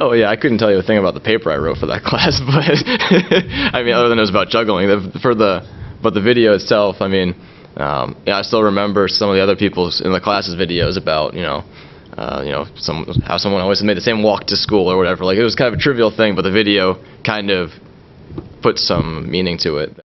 Oh yeah, I couldn't tell you a thing about the paper I wrote for that class, but I mean, other than it was about juggling. The, for the, but the video itself, I mean, um, yeah, I still remember some of the other people's in the classes videos about you know, uh, you know, some how someone always made the same walk to school or whatever. Like it was kind of a trivial thing, but the video kind of put some meaning to it.